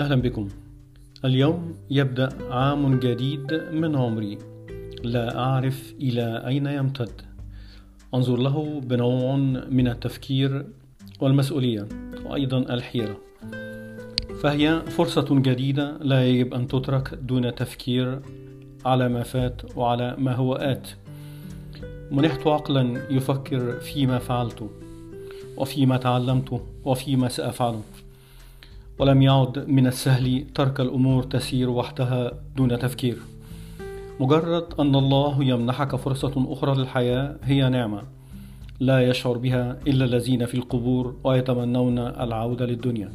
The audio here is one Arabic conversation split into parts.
أهلا بكم. اليوم يبدأ عام جديد من عمري. لا أعرف إلى أين يمتد. أنظر له بنوع من التفكير والمسؤولية وأيضا الحيرة. فهي فرصة جديدة لا يجب أن تترك دون تفكير على ما فات وعلى ما هو آت. منحت عقلا يفكر فيما فعلت وفيما تعلمت وفيما سأفعله ولم يعد من السهل ترك الأمور تسير وحدها دون تفكير. مجرد أن الله يمنحك فرصة أخرى للحياة هي نعمة لا يشعر بها إلا الذين في القبور ويتمنون العودة للدنيا.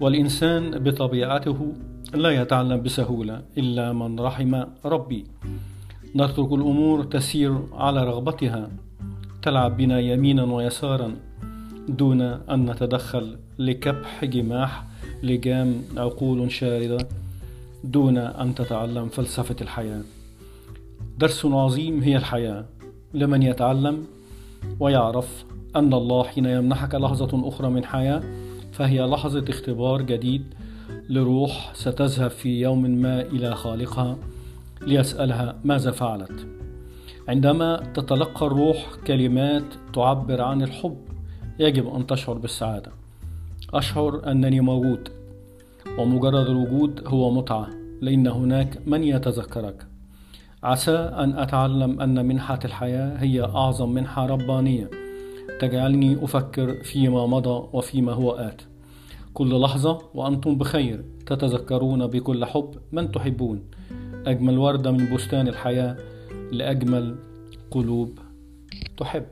والإنسان بطبيعته لا يتعلم بسهولة إلا من رحم ربي. نترك الأمور تسير على رغبتها تلعب بنا يمينا ويسارا. دون أن نتدخل لكبح جماح لجام عقول شاردة دون أن تتعلم فلسفة الحياة. درس عظيم هي الحياة. لمن يتعلم ويعرف أن الله حين يمنحك لحظة أخرى من حياة فهي لحظة اختبار جديد لروح ستذهب في يوم ما إلى خالقها ليسألها ماذا فعلت. عندما تتلقى الروح كلمات تعبر عن الحب يجب أن تشعر بالسعادة. أشعر أنني موجود ومجرد الوجود هو متعة لأن هناك من يتذكرك. عسى أن أتعلم أن منحة الحياة هي أعظم منحة ربانية. تجعلني أفكر فيما مضى وفيما هو آت. كل لحظة وأنتم بخير تتذكرون بكل حب من تحبون. أجمل وردة من بستان الحياة لأجمل قلوب تحب.